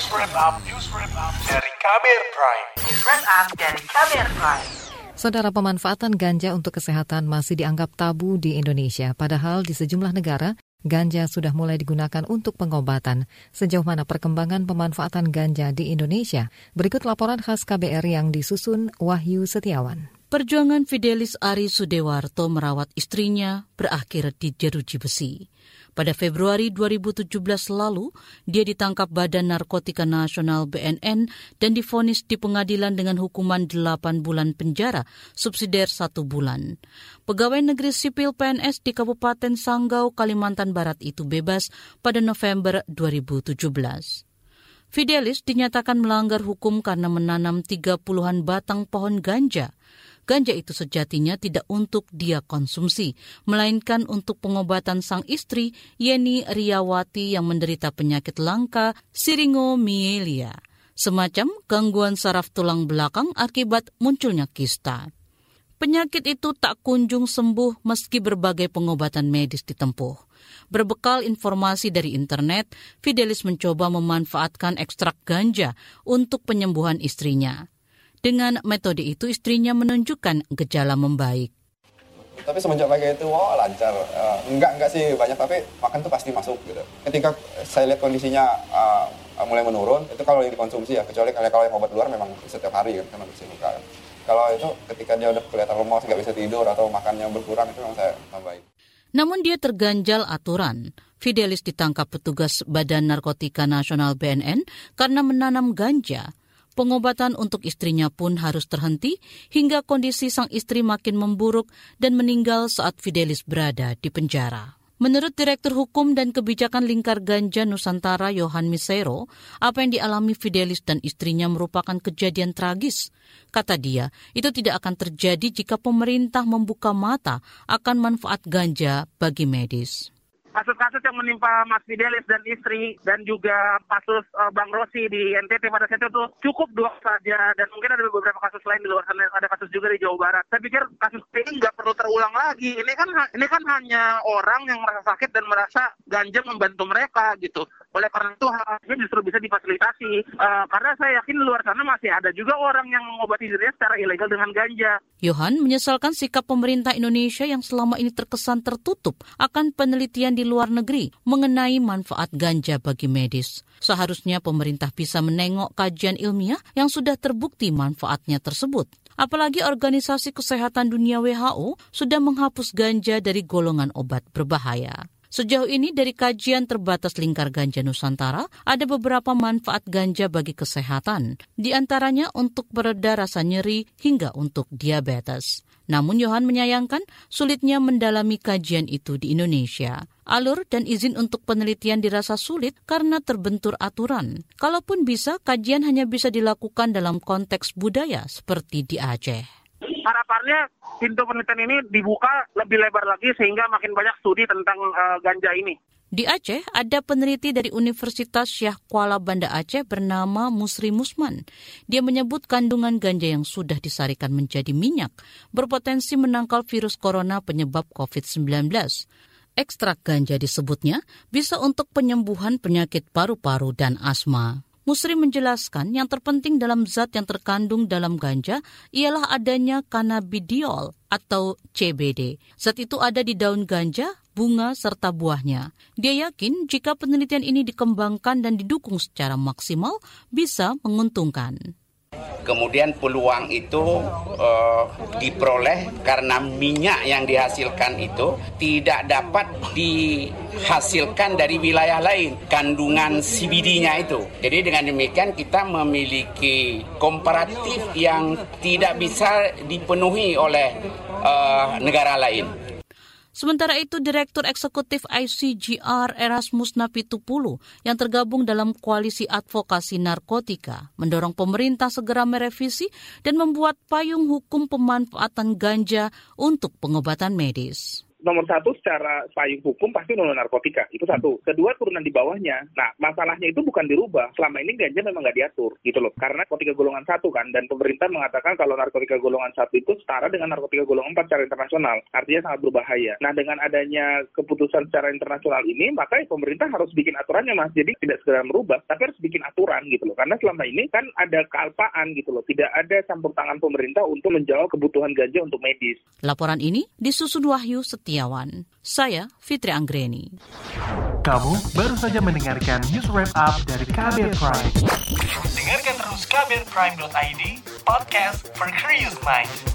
News Wrap Up, News Wrap Up dari Kabir Prime. News Wrap Up dari Kabir Prime. Saudara pemanfaatan ganja untuk kesehatan masih dianggap tabu di Indonesia, padahal di sejumlah negara ganja sudah mulai digunakan untuk pengobatan. Sejauh mana perkembangan pemanfaatan ganja di Indonesia? Berikut laporan khas KBR yang disusun Wahyu Setiawan. Perjuangan Fidelis Ari Sudewarto merawat istrinya berakhir di jeruji besi. Pada Februari 2017 lalu, dia ditangkap Badan Narkotika Nasional BNN dan difonis di pengadilan dengan hukuman 8 bulan penjara, subsidiar satu bulan. Pegawai negeri sipil PNS di Kabupaten Sanggau, Kalimantan Barat itu bebas pada November 2017. Fidelis dinyatakan melanggar hukum karena menanam 30-an batang pohon ganja ganja itu sejatinya tidak untuk dia konsumsi, melainkan untuk pengobatan sang istri, Yeni Riawati yang menderita penyakit langka siringomyelia, semacam gangguan saraf tulang belakang akibat munculnya kista. Penyakit itu tak kunjung sembuh meski berbagai pengobatan medis ditempuh. Berbekal informasi dari internet, Fidelis mencoba memanfaatkan ekstrak ganja untuk penyembuhan istrinya. Dengan metode itu istrinya menunjukkan gejala membaik. Tapi semenjak pakai itu, wow lancar. Uh, enggak, enggak sih banyak, tapi makan tuh pasti masuk gitu. Ketika saya lihat kondisinya uh, mulai menurun, itu kalau yang dikonsumsi ya, kecuali kalau yang obat luar memang setiap hari kan, karena bersih muka. Kalau itu ketika dia udah kelihatan lemas, nggak bisa tidur, atau makannya berkurang, itu memang saya membaik. Namun dia terganjal aturan. Fidelis ditangkap petugas Badan Narkotika Nasional BNN karena menanam ganja Pengobatan untuk istrinya pun harus terhenti hingga kondisi sang istri makin memburuk dan meninggal saat Fidelis berada di penjara. Menurut Direktur Hukum dan Kebijakan Lingkar Ganja Nusantara Yohan Misero, apa yang dialami Fidelis dan istrinya merupakan kejadian tragis. Kata dia, itu tidak akan terjadi jika pemerintah membuka mata akan manfaat ganja bagi medis kasus-kasus yang menimpa Mas Fidelis dan istri dan juga kasus uh, Bang Rosi di NTT pada saat itu cukup dua saja dan mungkin ada beberapa kasus lain di luar sana ada kasus juga di Jawa Barat. Saya pikir kasus ini nggak perlu terulang lagi. Ini kan ini kan hanya orang yang merasa sakit dan merasa ganja membantu mereka gitu. Oleh karena itu harusnya justru bisa difasilitasi. Uh, karena saya yakin di luar sana masih ada juga orang yang mengobati dirinya secara ilegal dengan ganja. Yohan menyesalkan sikap pemerintah Indonesia yang selama ini terkesan tertutup akan penelitian di luar negeri mengenai manfaat ganja bagi medis. Seharusnya pemerintah bisa menengok kajian ilmiah yang sudah terbukti manfaatnya tersebut. Apalagi Organisasi Kesehatan Dunia WHO sudah menghapus ganja dari golongan obat berbahaya. Sejauh ini dari kajian terbatas lingkar ganja Nusantara, ada beberapa manfaat ganja bagi kesehatan, di antaranya untuk pereda rasa nyeri hingga untuk diabetes. Namun Yohan menyayangkan sulitnya mendalami kajian itu di Indonesia. Alur dan izin untuk penelitian dirasa sulit karena terbentur aturan. Kalaupun bisa, kajian hanya bisa dilakukan dalam konteks budaya seperti di Aceh harapannya pintu penelitian ini dibuka lebih lebar lagi sehingga makin banyak studi tentang uh, ganja ini. Di Aceh, ada peneliti dari Universitas Syah Kuala Banda Aceh bernama Musri Musman. Dia menyebut kandungan ganja yang sudah disarikan menjadi minyak berpotensi menangkal virus corona penyebab COVID-19. Ekstrak ganja disebutnya bisa untuk penyembuhan penyakit paru-paru dan asma. Musri menjelaskan yang terpenting dalam zat yang terkandung dalam ganja ialah adanya cannabidiol atau CBD. Zat itu ada di daun ganja, bunga, serta buahnya. Dia yakin jika penelitian ini dikembangkan dan didukung secara maksimal bisa menguntungkan. Kemudian peluang itu uh, diperoleh karena minyak yang dihasilkan itu tidak dapat dihasilkan dari wilayah lain kandungan CBD-nya itu. Jadi dengan demikian kita memiliki komparatif yang tidak bisa dipenuhi oleh uh, negara lain. Sementara itu, Direktur Eksekutif ICGR Erasmus Napitupulu yang tergabung dalam Koalisi Advokasi Narkotika mendorong pemerintah segera merevisi dan membuat payung hukum pemanfaatan ganja untuk pengobatan medis. Nomor satu secara payung hukum pasti undang narkotika itu satu. Kedua turunan di bawahnya. Nah masalahnya itu bukan dirubah. Selama ini ganja memang nggak diatur gitu loh. Karena narkotika golongan satu kan dan pemerintah mengatakan kalau narkotika golongan satu itu setara dengan narkotika golongan empat secara internasional. Artinya sangat berbahaya. Nah dengan adanya keputusan secara internasional ini maka pemerintah harus bikin aturannya mas. Jadi tidak segera merubah tapi harus bikin aturan gitu loh. Karena selama ini kan ada kealpaan gitu loh. Tidak ada campur tangan pemerintah untuk menjawab kebutuhan ganja untuk medis. Laporan ini disusun Wahyu Setiawan. Saya Fitri Anggreni. Kamu baru saja mendengarkan news wrap up dari Kabel Prime. Dengarkan terus kabelprime.id, podcast for curious mind.